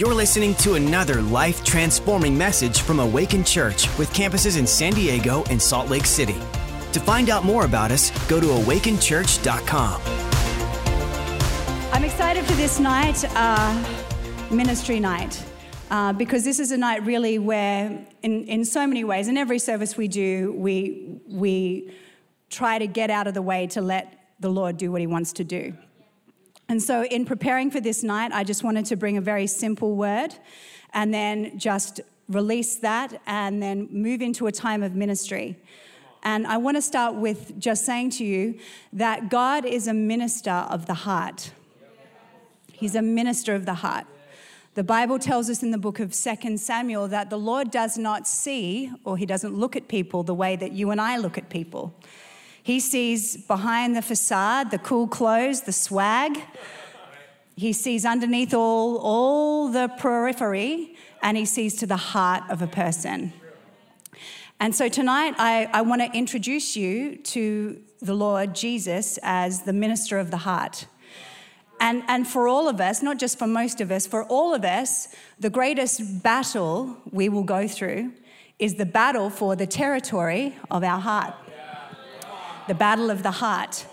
You're listening to another life transforming message from Awaken Church with campuses in San Diego and Salt Lake City. To find out more about us, go to awakenchurch.com. I'm excited for this night, uh, ministry night. Uh, because this is a night really where, in, in so many ways, in every service we do, we, we try to get out of the way to let the Lord do what he wants to do. And so, in preparing for this night, I just wanted to bring a very simple word and then just release that and then move into a time of ministry. And I want to start with just saying to you that God is a minister of the heart. He's a minister of the heart. The Bible tells us in the book of 2 Samuel that the Lord does not see or he doesn't look at people the way that you and I look at people. He sees behind the facade, the cool clothes, the swag. He sees underneath all, all the periphery, and he sees to the heart of a person. And so tonight, I, I want to introduce you to the Lord Jesus as the minister of the heart. And, and for all of us, not just for most of us, for all of us, the greatest battle we will go through is the battle for the territory of our heart the battle of the heart.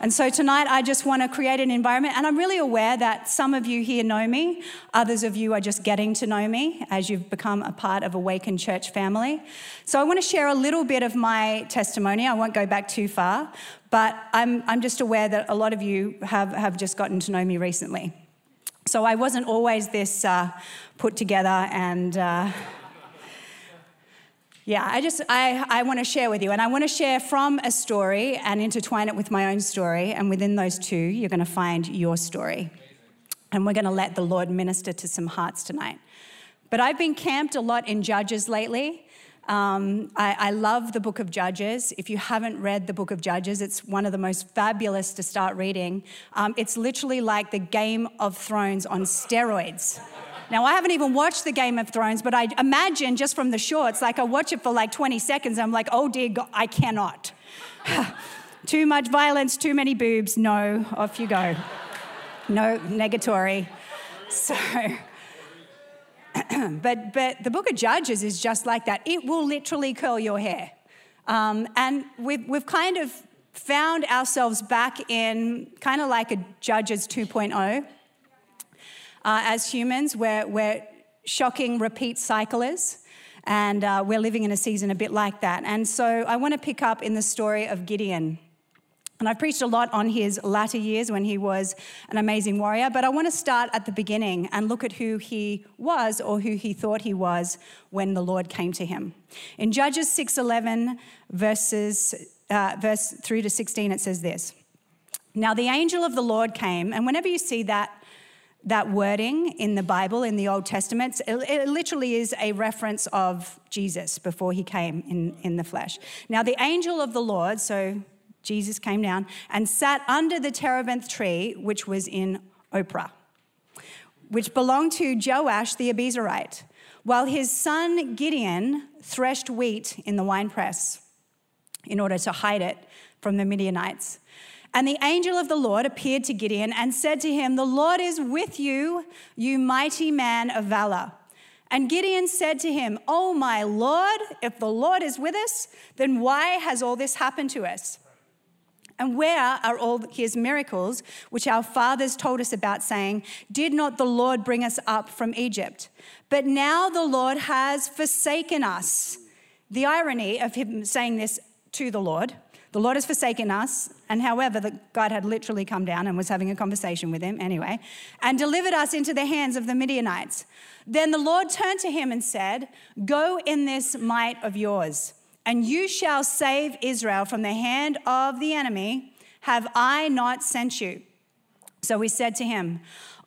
And so tonight, I just want to create an environment. And I'm really aware that some of you here know me, others of you are just getting to know me as you've become a part of Awaken Church family. So I want to share a little bit of my testimony. I won't go back too far, but I'm, I'm just aware that a lot of you have, have just gotten to know me recently. So I wasn't always this uh, put together and. Uh, yeah, I just I, I want to share with you, and I want to share from a story and intertwine it with my own story. And within those two, you're going to find your story. And we're going to let the Lord minister to some hearts tonight. But I've been camped a lot in Judges lately. Um, I, I, love the book of Judges. If you haven't read the book of Judges, it's one of the most fabulous to start reading. Um, it's literally like the Game of Thrones on steroids. Now, I haven't even watched the Game of Thrones, but I imagine just from the shorts, like I watch it for like 20 seconds, I'm like, oh dear God, I cannot. too much violence, too many boobs. No, off you go. No, negatory. So, but, but the book of Judges is just like that. It will literally curl your hair. Um, and we've, we've kind of found ourselves back in kind of like a Judges 2.0 uh, as humans, we're, shocking repeat cyclers. And uh, we're living in a season a bit like that. And so I want to pick up in the story of Gideon. And I've preached a lot on his latter years when he was an amazing warrior, but I want to start at the beginning and look at who he was or who he thought he was when the Lord came to him. In Judges 6:11 verses uh, verse 3 to 16 it says this. Now the angel of the Lord came, and whenever you see that that wording in the Bible, in the Old Testament. It, it, literally is a reference of Jesus before he came in, in the flesh. Now, the angel of the Lord, so Jesus came down and sat under the terebinth tree, which was in Ophrah, which belonged to Joash the Abiezrite, while his son Gideon threshed wheat in the winepress in order to hide it from the Midianites. And the angel of the Lord appeared to Gideon and said to him, The Lord is with you, you mighty man of valor. And Gideon said to him, Oh, my Lord, if the Lord is with us, then why has all this happened to us? And where are all his miracles, which our fathers told us about, saying, Did not the Lord bring us up from Egypt? But now the Lord has forsaken us. The irony of him saying this to the Lord the Lord has forsaken us. And however, the, God had literally come down and was having a conversation with him anyway, and delivered us into the hands of the Midianites. Then the Lord turned to him and said, Go in this might of yours, and you shall save Israel from the hand of the enemy. Have I not sent you? So he said to him,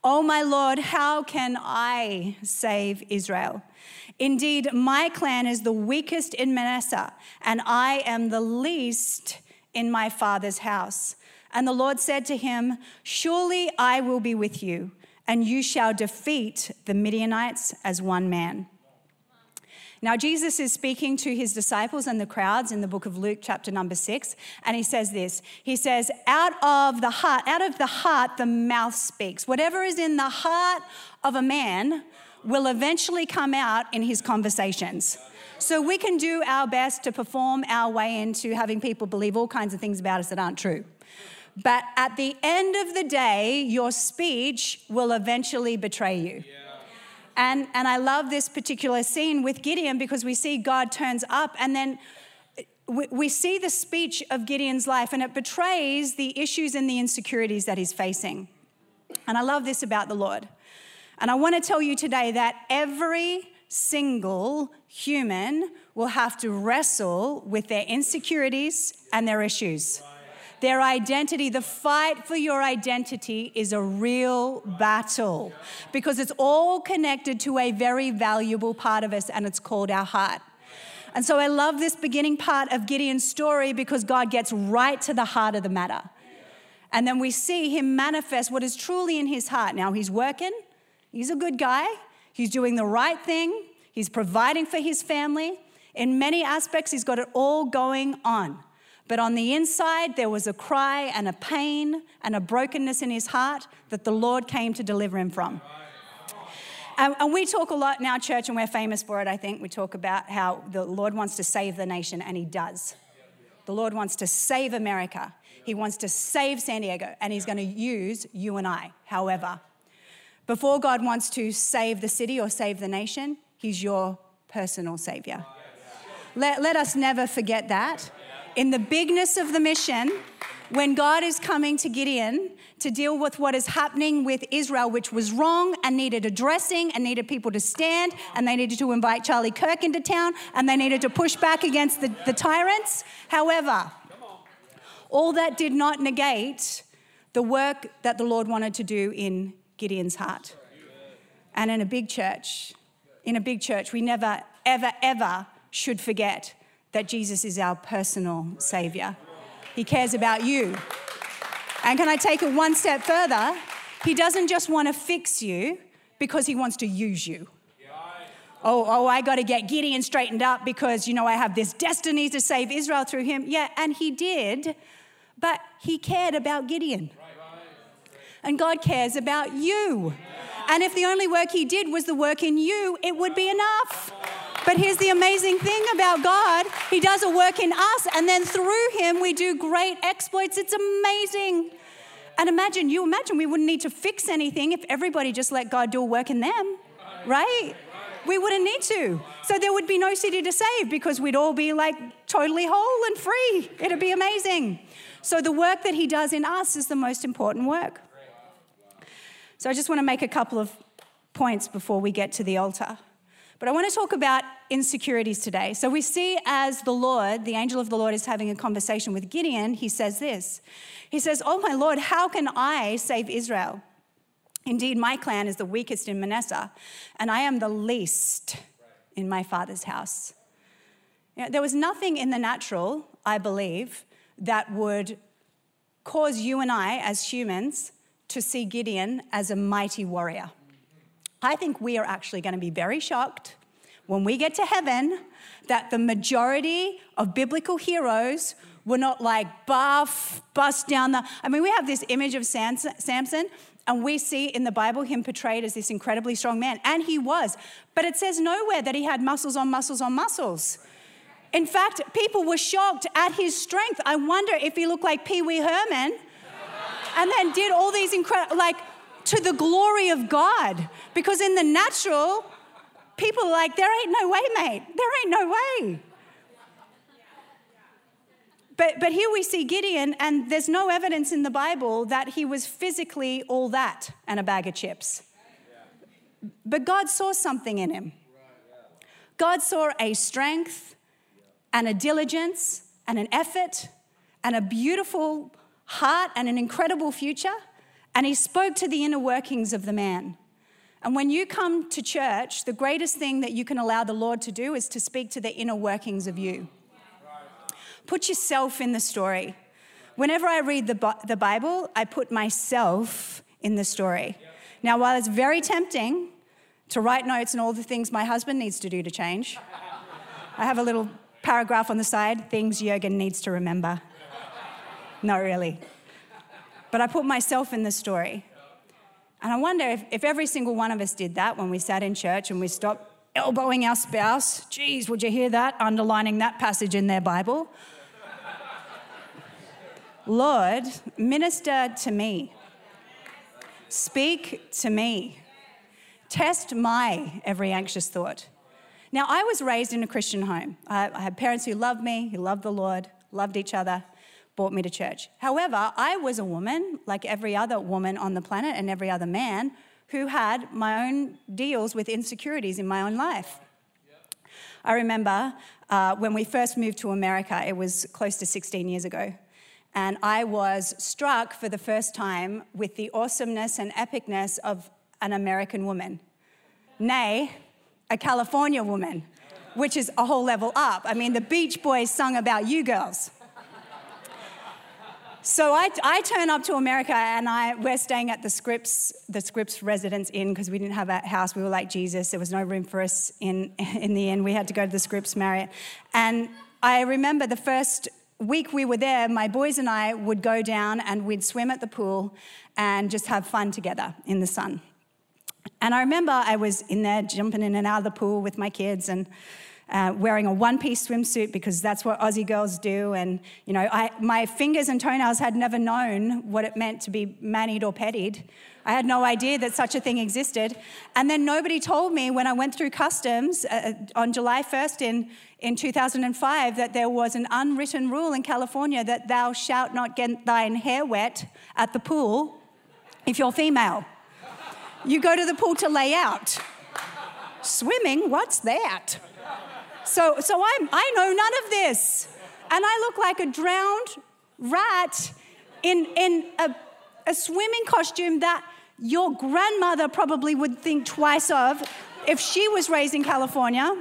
Oh, my Lord, how can I save Israel? Indeed, my clan is the weakest in Manasseh, and I am the least in my father's house. And the Lord said to him, Surely I will be with you, and you shall defeat the Midianites as one man. Now, Jesus is speaking to his disciples and the crowds in the book of Luke, chapter number six, and he says this He says, Out of the heart, out of the heart, the mouth speaks. Whatever is in the heart of a man will eventually come out in his conversations. So we can do our best to perform our way into having people believe all kinds of things about us that aren't true. But at the end of the day, your speech will eventually betray you. Yeah. And, and I love this particular scene with Gideon because we see God turns up and then we, we see the speech of Gideon's life and it betrays the issues and the insecurities that he's facing. And I love this about the Lord. And I want to tell you today that every single human will have to wrestle with their insecurities and their issues. Their identity, the fight for your identity is a real battle because it's all connected to a very valuable part of us, and it's called our heart. And so I love this beginning part of Gideon's story because God gets right to the heart of the matter. And then we see him manifest what is truly in his heart. Now he's working, he's a good guy, he's doing the right thing, he's providing for his family. In many aspects, he's got it all going on. But on the inside, there was a cry and a pain and a brokenness in his heart that the Lord came to deliver him from. And, and, we talk a lot in our church, and we're famous for it, I think. We talk about how the Lord wants to save the nation, and He does. The Lord wants to save America. He wants to save San Diego, and He's going to use you and I. However, before God wants to save the city or save the nation, He's your personal Savior. Let, let us never forget that in the bigness of the mission, when God is coming to Gideon to deal with what is happening with Israel, which was wrong and needed addressing and needed people to stand, and they needed to invite Charlie Kirk into town, and they needed to push back against the, the tyrants. However, all that did not negate the work that the Lord wanted to do in Gideon's heart. And in a big church, in a big church, we never, ever, ever should forget that Jesus is our personal Savior. He cares about you. And can I take it one step further? He doesn't just want to fix you because He wants to use you. Oh, oh, I got to get Gideon straightened up because, you know, I have this destiny to save Israel through him. Yeah, and he did, but he cared about Gideon. And God cares about you. And if the only work he did was the work in you, it would be enough. But here's the amazing thing about God He does a work in us, and then through Him, we do great exploits. It's amazing. And imagine, you imagine we wouldn't need to fix anything if everybody just let God do a work in them, right? We wouldn't need to. So there would be no city to save because we'd all be like totally whole and free. It'd be amazing. So the work that He does in us is the most important work. So I just want to make a couple of points before we get to the altar. But I want to talk about insecurities today. So we see as the Lord, the angel of the Lord, is having a conversation with Gideon, he says this He says, Oh, my Lord, how can I save Israel? Indeed, my clan is the weakest in Manasseh, and I am the least in my father's house. You know, there was nothing in the natural, I believe, that would cause you and I, as humans, to see Gideon as a mighty warrior. I think we are actually going to be very shocked when we get to heaven that the majority of biblical heroes were not like buff, bust down the. I mean, we have this image of Samson, and we see in the Bible him portrayed as this incredibly strong man, and he was. But it says nowhere that he had muscles on muscles on muscles. In fact, people were shocked at his strength. I wonder if he looked like Pee Wee Herman and then did all these incredible, like, to the glory of God. Because in the natural, people are like, there ain't no way, mate. There ain't no way. But, but here we see Gideon, and there's no evidence in the Bible that he was physically all that and a bag of chips. But God saw something in him. God saw a strength and a diligence and an effort and a beautiful heart and an incredible future and he spoke to the inner workings of the man. And when you come to church, the greatest thing that you can allow the Lord to do is to speak to the inner workings of you. Put yourself in the story. Whenever I read the, the Bible, I put myself in the story. Now, while it's very tempting to write notes and all the things my husband needs to do to change, I have a little paragraph on the side things Jurgen needs to remember. Not really. But I put myself in the story. And I wonder if, if every single one of us did that when we sat in church and we stopped elbowing our spouse. Geez, would you hear that? Underlining that passage in their Bible. Lord, minister to me. Speak to me. Test my every anxious thought. Now, I was raised in a Christian home. I, I had parents who loved me, who loved the Lord, loved each other, brought me to church. However, I was a woman, like every other woman on the planet and every other man, who had my own deals with insecurities in my own life. I remember uh, when we first moved to America, it was close to 16 years ago. And I was struck for the first time with the awesomeness and epicness of an American woman, nay, a California woman, which is a whole level up. I mean, the Beach Boys sung about you girls. So I, I turn up to America and I, we're staying at the Scripps, the Scripps Residence Inn because we didn't have a house. We were like Jesus. There was no room for us in, in the inn. We had to go to the Scripps Marriott. And I remember the first week we were there, my boys and I would go down and we'd swim at the pool and just have fun together in the sun. And I remember I was in there jumping in and out of the pool with my kids and uh, wearing a one-piece swimsuit because that's what Aussie girls do. And you know, I, my fingers and toenails had never known what it meant to be manied or petted. I had no idea that such a thing existed. And then nobody told me when I went through customs uh, on July 1st in, in 2005 that there was an unwritten rule in California that thou shalt not get thine hair wet at the pool if you're female. You go to the pool to lay out. Swimming, what's that? So, so I'm, I know none of this. And I look like a drowned rat in, in a, a swimming costume that your grandmother probably would think twice of if she was raised in California.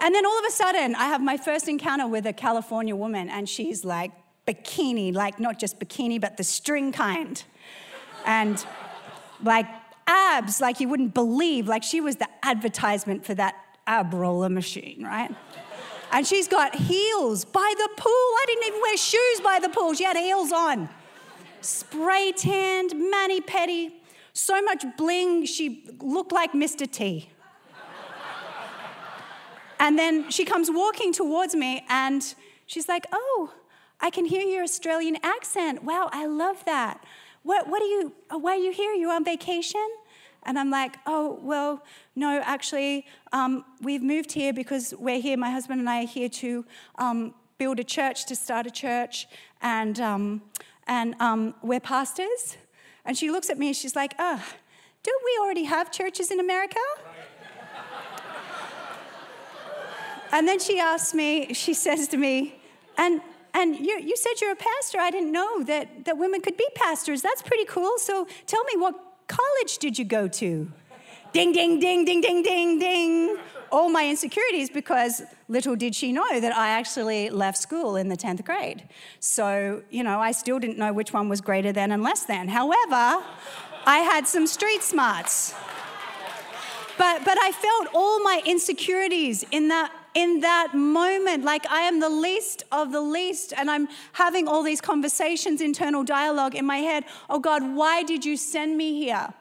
And then all of a sudden, I have my first encounter with a California woman, and she's like bikini, like not just bikini, but the string kind. And like abs, like you wouldn't believe, like she was the advertisement for that ab roller machine, right? And she's got heels by the pool. I didn't even wear shoes by the pool. She had heels on spray tanned, mani petty, so much bling, she looked like Mr. T. and then she comes walking towards me and she's like, Oh, I can hear your Australian accent. Wow, I love that. What, what are you, why are you here? You on vacation? And I'm like, oh, well, no, actually, um, we've moved here because we're here, my husband and I are here to um, build a church, to start a church. And um, and um, we're pastors. And she looks at me and she's like, oh, don't we already have churches in America? and then she asks me, she says to me, and and you, you said you're a pastor. I didn't know that, that women could be pastors. That's pretty cool. So tell me, what college did you go to? Ding, ding, ding, ding, ding, ding, ding all my insecurities because little did she know that I actually left school in the 10th grade. So, you know, I still didn't know which one was greater than and less than. However, I had some street smarts. But, but I felt all my insecurities in that, in that moment. Like I am the least of the least. And I'm having all these conversations, internal dialogue in my head. Oh God, why did you send me here?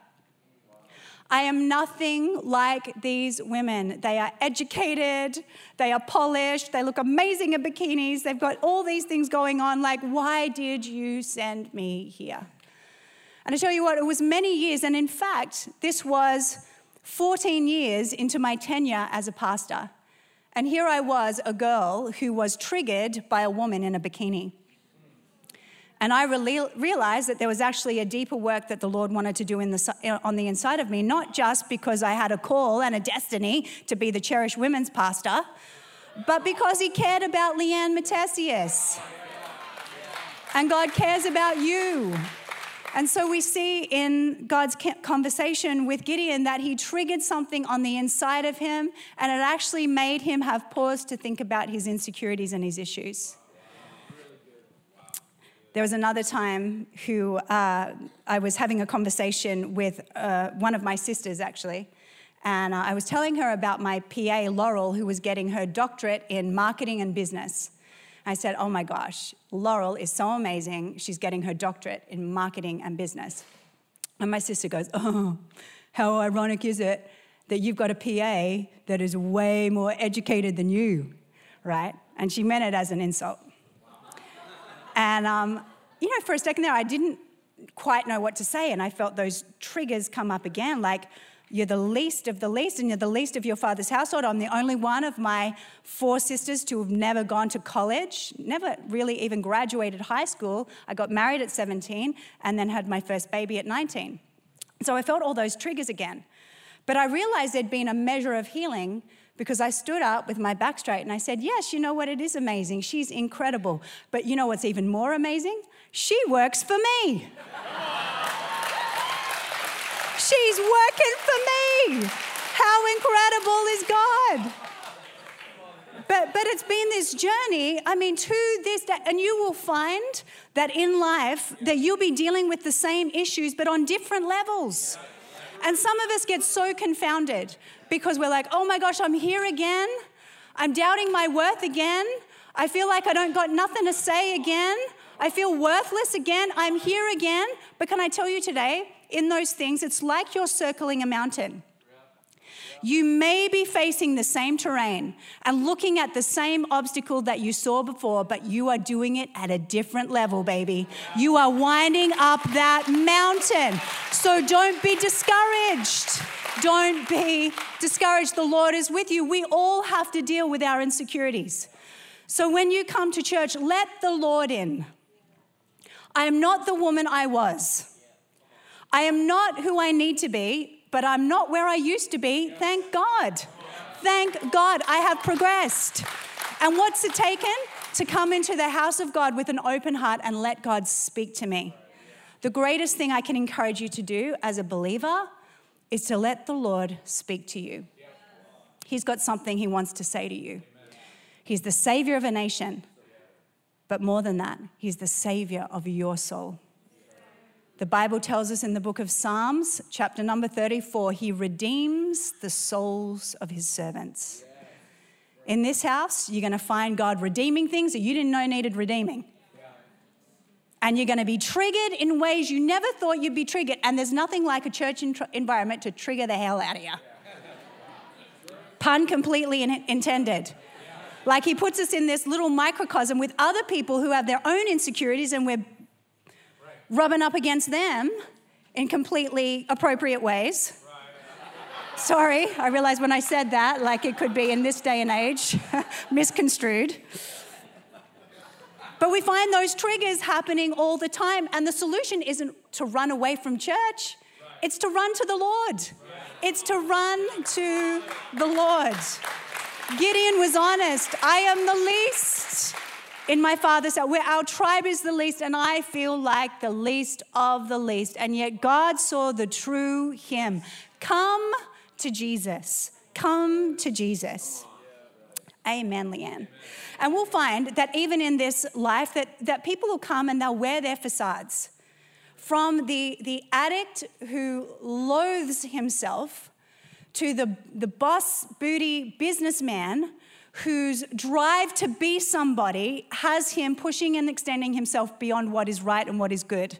I am nothing like these women. They are educated, they are polished, they look amazing in bikinis, they've got all these things going on. Like, why did you send me here? And I tell you what, it was many years, and in fact, this was 14 years into my tenure as a pastor. And here I was, a girl who was triggered by a woman in a bikini. And I realized that there was actually a deeper work that the Lord wanted to do the, on the inside of me, not just because I had a call and a destiny to be the cherished women's pastor, but because He cared about Leanne Matthesius. And God cares about you. And so we see in God's conversation with Gideon that he triggered something on the inside of him, and it actually made him have pause to think about his insecurities and his issues. There was another time who uh, I was having a conversation with uh, one of my sisters, actually, And uh, I was telling her about my PA, Laurel, who was getting her doctorate in marketing and business. I said, Oh my gosh, Laurel is so amazing. She's getting her doctorate in marketing and business. And my sister goes, Oh, how ironic is it that you've got a PA that is way more educated than you, right? And she meant it as an insult. And, um, you know, for a second there, I didn't quite know what to say. And I felt those triggers come up again like, you're the least of the least, and you're the least of your father's household. I'm the only one of my four sisters to have never gone to college, never really even graduated high school. I got married at 17 and then had my first baby at 19. So I felt all those triggers again. But I realized there'd been a measure of healing because I stood up with my back straight and I said, Yes, you know what? It is amazing. She's incredible. But you know what's even more amazing? She works for me. She's working for me. How incredible is God? But, but it's been this journey, I mean, to this day, and you will find that in life that you'll be dealing with the same issues, but on different levels. And some of us get so confounded because we're like, oh my gosh, I'm here again. I'm doubting my worth again. I feel like I don't got nothing to say again. I feel worthless again. I'm here again. But can I tell you today, in those things, it's like you're circling a mountain. You may be facing the same terrain and looking at the same obstacle that you saw before, but you are doing it at a different level, baby. You are winding up that mountain. So don't be discouraged. Don't be discouraged. The Lord is with you. We all have to deal with our insecurities. So when you come to church, let the Lord in. I am not the woman I was. I am not who I need to be, but I'm not where I used to be. Thank God. Thank God I have progressed. And what's it taken? To come into the house of God with an open heart and let God speak to me. The greatest thing I can encourage you to do as a believer is to let the Lord speak to you. He's got something He wants to say to you. He's the Savior of a nation, but more than that, He's the Savior of your soul. The Bible tells us in the book of Psalms, chapter number 34, He redeems the souls of His servants. In this house, you're going to find God redeeming things that you didn't know needed redeeming. And you're going to be triggered in ways you never thought you'd be triggered. And there's nothing like a church environment to trigger the hell out of you. Pun completely in- intended. Like he puts us in this little microcosm with other people who have their own insecurities, and we're rubbing up against them in completely appropriate ways. Sorry, I realize when I said that, like it could be in this day and age, misconstrued. But we find those triggers happening all the time, and the solution isn't to run away from church, it's to run to the Lord. It's to run to the Lord. Gideon was honest. I am the least in my father's house, where our tribe is the least, and I feel like the least of the least. And yet God saw the true him. Come to Jesus. Come to Jesus. Amen, Leanne. And we'll find that even in this life, that, that people will come and they'll wear their facades. From the, the addict who loathes himself to the, the boss booty businessman whose drive to be somebody has him pushing and extending himself beyond what is right and what is good.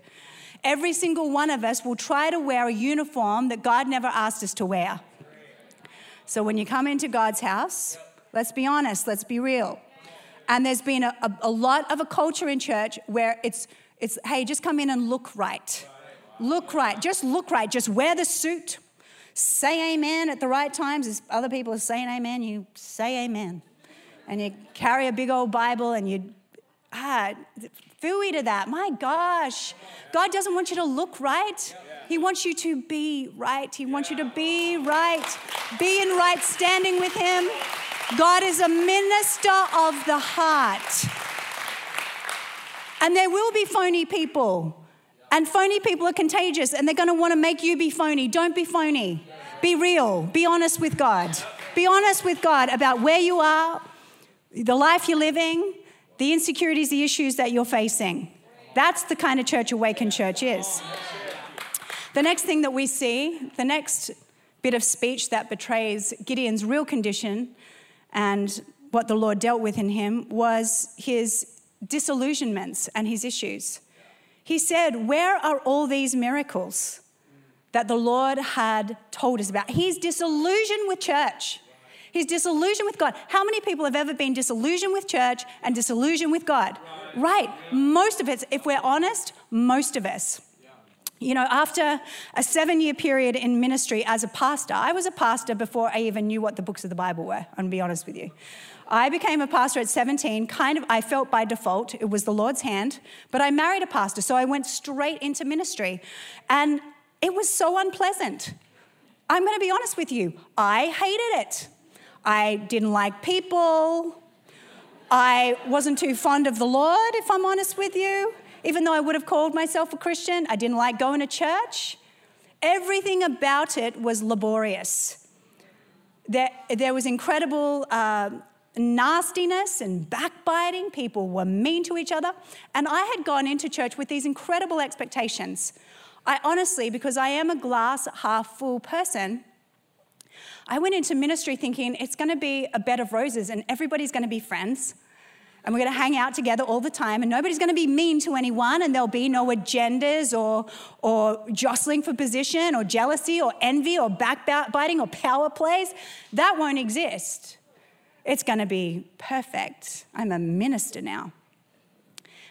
Every single one of us will try to wear a uniform that God never asked us to wear. So when you come into God's house, let's be honest, let's be real. And there's been a, a, a lot of a culture in church where it's, it's, hey, just come in and look right. Look right. Just look right. Just wear the suit. Say amen at the right times. As other people are saying amen, you say amen and you carry a big old Bible and you, ah, fooey to that. My gosh. God doesn't want you to look right. He wants you to be right. He wants you to be right. Be in right standing with Him. God is a minister of the heart. And there will be phony people. And phony people are contagious and they're going to want to make you be phony. Don't be phony. Be real. Be honest with God. Be honest with God about where you are, the life you're living, the insecurities, the issues that you're facing. That's the kind of church Awaken Church is. The next thing that we see, the next bit of speech that betrays Gideon's real condition and what the Lord dealt with in him was his disillusionments and his issues. He said, Where are all these miracles that the Lord had told us about? He's disillusioned with church. He's disillusioned with God. How many people have ever been disillusioned with church and disillusioned with God? Right. Most of us, if we're honest, most of us. You know, after a seven year period in ministry as a pastor, I was a pastor before I even knew what the books of the Bible were, I'm gonna be honest with you. I became a pastor at 17, kind of, I felt by default, it was the Lord's hand, but I married a pastor, so I went straight into ministry. And it was so unpleasant. I'm gonna be honest with you, I hated it. I didn't like people. I wasn't too fond of the Lord, if I'm honest with you. Even though I would have called myself a Christian, I didn't like going to church. Everything about it was laborious. There, there was incredible uh, nastiness and backbiting. People were mean to each other. And I had gone into church with these incredible expectations. I honestly, because I am a glass half full person, I went into ministry thinking it's going to be a bed of roses and everybody's going to be friends and we're going to hang out together all the time, and nobody's going to be mean to anyone, and there'll be no agendas or, or jostling for position or jealousy or envy or backbiting or power plays. That won't exist. It's going to be perfect. I'm a minister now.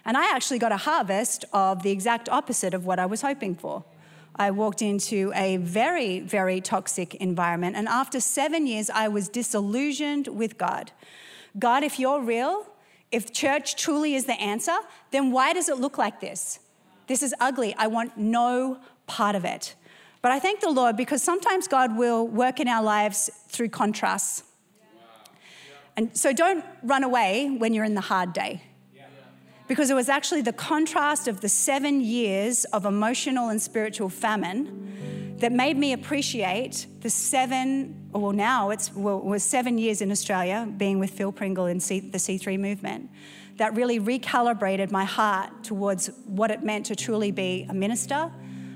And I actually got a harvest of the exact opposite of what I was hoping for. I walked into a very, very toxic environment. And after seven years, I was disillusioned with God. God, if you're real, if church truly is the answer, then why does it look like this? This is ugly. I want no part of it. But I thank the Lord because sometimes God will work in our lives through contrasts. And so don't run away when you're in the hard day. Because it was actually the contrast of the seven years of emotional and spiritual famine that made me appreciate the seven, well, now it's well, was seven years in Australia being with Phil Pringle in C, the C3 movement that really recalibrated my heart towards what it meant to truly be a minister,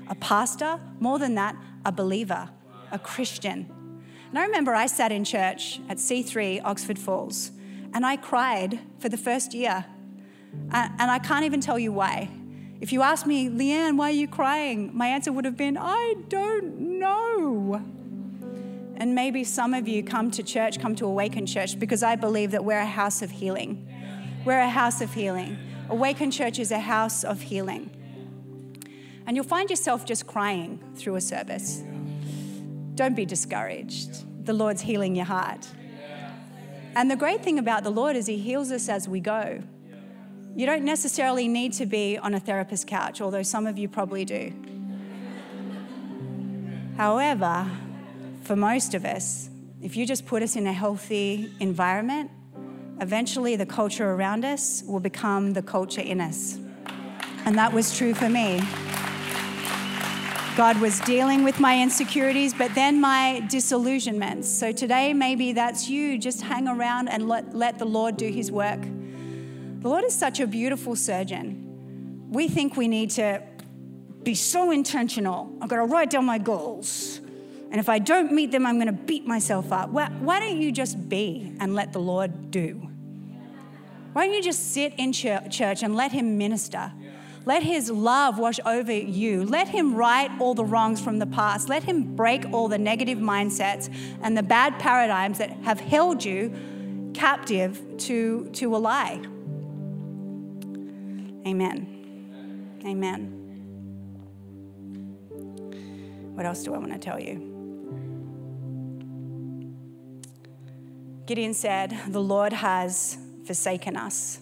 a pastor, more than that, a believer, a Christian. And I remember I sat in church at C3 Oxford Falls and I cried for the first year. And I can't even tell you why. If you asked me, Leanne, why are you crying? My answer would have been, I don't know. And maybe some of you come to church, come to Awaken Church, because I believe that we're a house of healing. We're a house of healing. Awaken Church is a house of healing. And you'll find yourself just crying through a service. Don't be discouraged. The Lord's healing your heart. And the great thing about the Lord is He heals us as we go. You don't necessarily need to be on a therapist's couch, although some of you probably do. However, for most of us, if you just put us in a healthy environment, eventually the culture around us will become the culture in us. And that was true for me. God was dealing with my insecurities, but then my disillusionments. So today, maybe that's you. Just hang around and let, let the Lord do his work. The Lord is such a beautiful surgeon. We think we need to be so intentional. I've got to write down my goals. And if I don't meet them, I'm going to beat myself up. Why, why don't you just be and let the Lord do? Why don't you just sit in church and let Him minister? Let His love wash over you. Let Him right all the wrongs from the past. Let Him break all the negative mindsets and the bad paradigms that have held you captive to, to a lie. Amen. Amen. What else do I want to tell you? Gideon said, The Lord has forsaken us.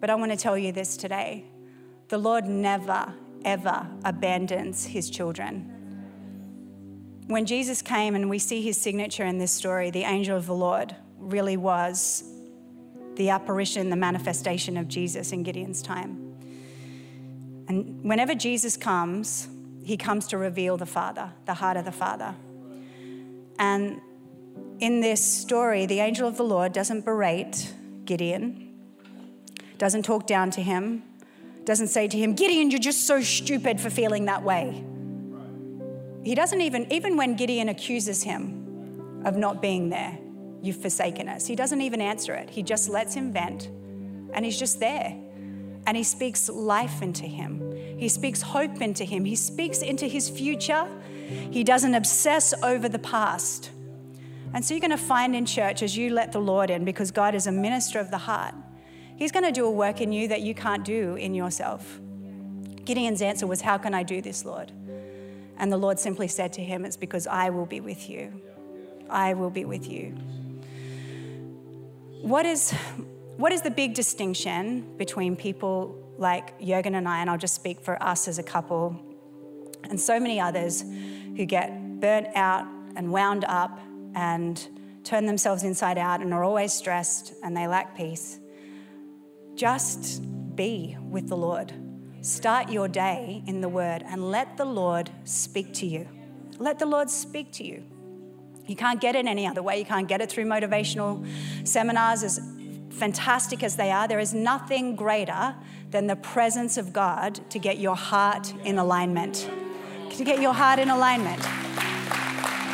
But I want to tell you this today the Lord never, ever abandons his children. When Jesus came and we see his signature in this story, the angel of the Lord really was the apparition, the manifestation of Jesus in Gideon's time. And whenever Jesus comes, he comes to reveal the Father, the heart of the Father. And in this story, the angel of the Lord doesn't berate Gideon, doesn't talk down to him, doesn't say to him, Gideon, you're just so stupid for feeling that way. He doesn't even, even when Gideon accuses him of not being there, you've forsaken us, he doesn't even answer it. He just lets him vent and he's just there. And he speaks life into him, he speaks hope into him, he speaks into his future. He doesn't obsess over the past. And so you're going to find in church as you let the Lord in, because God is a minister of the heart, He's going to do a work in you that you can't do in yourself. Gideon's answer was, How can I do this, Lord? And the Lord simply said to him, It's because I will be with you. I will be with you. What is, what is the big distinction between people like Jurgen and I, and I'll just speak for us as a couple, and so many others who get burnt out and wound up and turn themselves inside out and are always stressed and they lack peace? Just be with the Lord. Start your day in the Word and let the Lord speak to you. Let the Lord speak to you. You can't get it any other way. You can't get it through motivational seminars, as fantastic as they are. There is nothing greater than the presence of God to get your heart in alignment. To get your heart in alignment.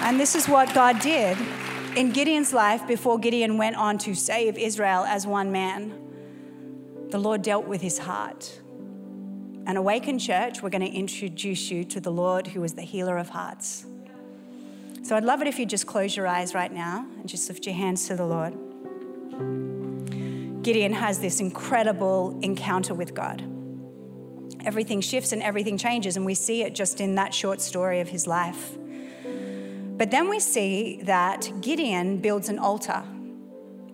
And this is what God did in Gideon's life before Gideon went on to save Israel as one man the Lord dealt with his heart. And Awaken Church, we're going to introduce you to the Lord who is the healer of hearts. So I'd love it if you just close your eyes right now and just lift your hands to the Lord. Gideon has this incredible encounter with God. Everything shifts and everything changes, and we see it just in that short story of his life. But then we see that Gideon builds an altar.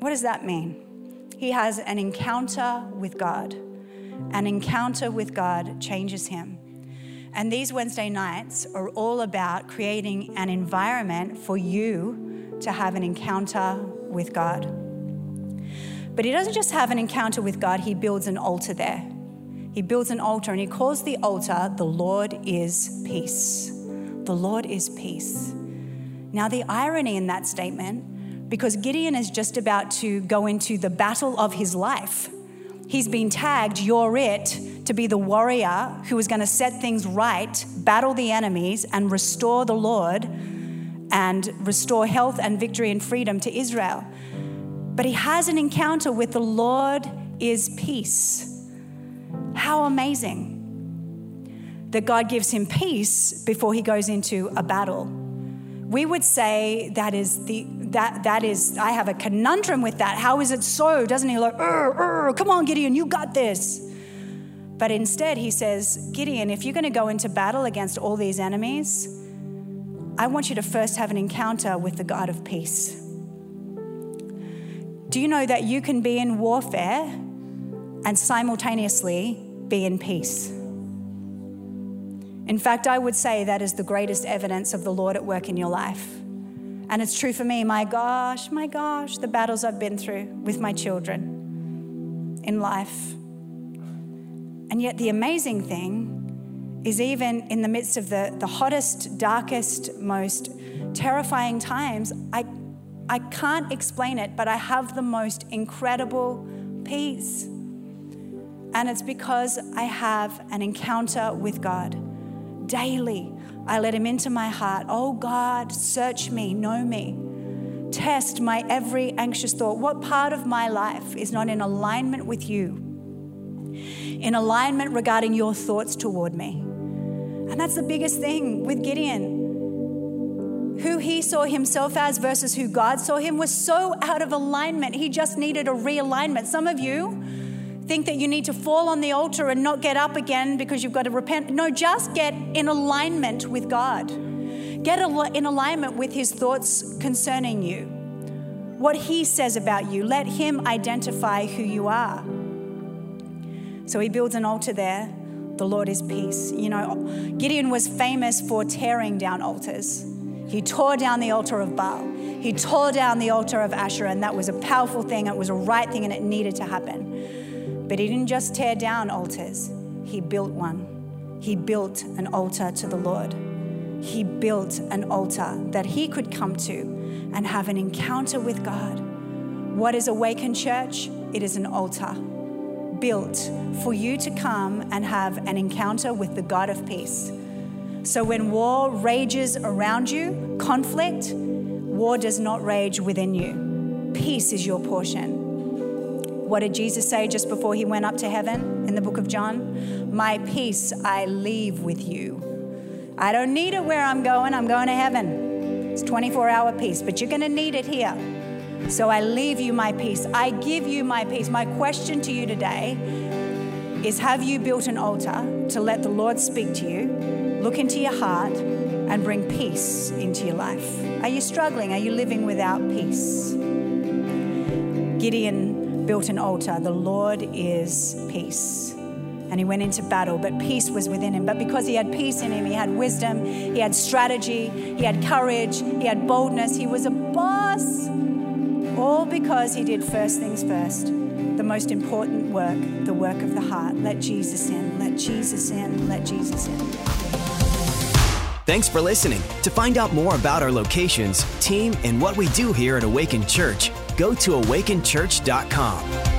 What does that mean? He has an encounter with God. An encounter with God changes him. And these Wednesday nights are all about creating an environment for you to have an encounter with God. But he doesn't just have an encounter with God, he builds an altar there. He builds an altar and he calls the altar, The Lord is Peace. The Lord is Peace. Now, the irony in that statement because Gideon is just about to go into the battle of his life. He's been tagged, you're it, to be the warrior who is going to set things right, battle the enemies, and restore the Lord and restore health and victory and freedom to Israel. But he has an encounter with the Lord is peace. How amazing that God gives him peace before he goes into a battle we would say that is the that that is i have a conundrum with that. How is it so? Doesn't he like come on gideon you got this. But instead he says gideon if you're going to go into battle against all these enemies i want you to first have an encounter with the god of peace. Do you know that you can be in warfare and simultaneously be in peace in fact, I would say that is the greatest evidence of the Lord at work in your life. And it's true for me. My gosh, my gosh, the battles I've been through with my children in life. And yet, the amazing thing is, even in the midst of the, the hottest, darkest, most terrifying times, I, I can't explain it, but I have the most incredible peace. And it's because I have an encounter with God daily. I let Him into my heart. Oh God, search me, know me. Test my every anxious thought. What part of my life is not in alignment with you? In alignment regarding your thoughts toward me. And that's the biggest thing with Gideon. Who he saw himself as versus who God saw him was so out of alignment. He just needed a realignment. Some of you, think that you need to fall on the altar and not get up again because you've got to repent. No, just get in alignment with God. Get in alignment with His thoughts concerning you, what He says about you. Let Him identify who you are. So He builds an altar there. The Lord is peace. You know, Gideon was famous for tearing down altars. He tore down the altar of Baal. He tore down the altar of Asherah, and that was a powerful thing. It was a right thing, and it needed to happen. But he didn't just tear down altars, he built one. He built an altar to the Lord. He built an altar that he could come to and have an encounter with God. What is Awaken Church? It is an altar built for you to come and have an encounter with the God of peace. So when war rages around you, conflict, war does not rage within you. Peace is your portion. What did Jesus say just before he went up to heaven in the book of John? My peace I leave with you. I don't need it where I'm going, I'm going to heaven. It's 24 hour peace, but you're going to need it here. So I leave you my peace. I give you my peace. My question to you today is Have you built an altar to let the Lord speak to you, look into your heart, and bring peace into your life? Are you struggling? Are you living without peace? Gideon built an altar. The Lord is peace. And he went into battle, but peace was within him. But because he had peace in him, he had wisdom, he had strategy, he had courage, he had boldness, he was a boss. All because he did first things first the most important work, the work of the heart. Let Jesus in, let Jesus in, let Jesus in. Thanks for listening. To find out more about our locations, team, and what we do here at Awaken Church, go to awakenchurch.com.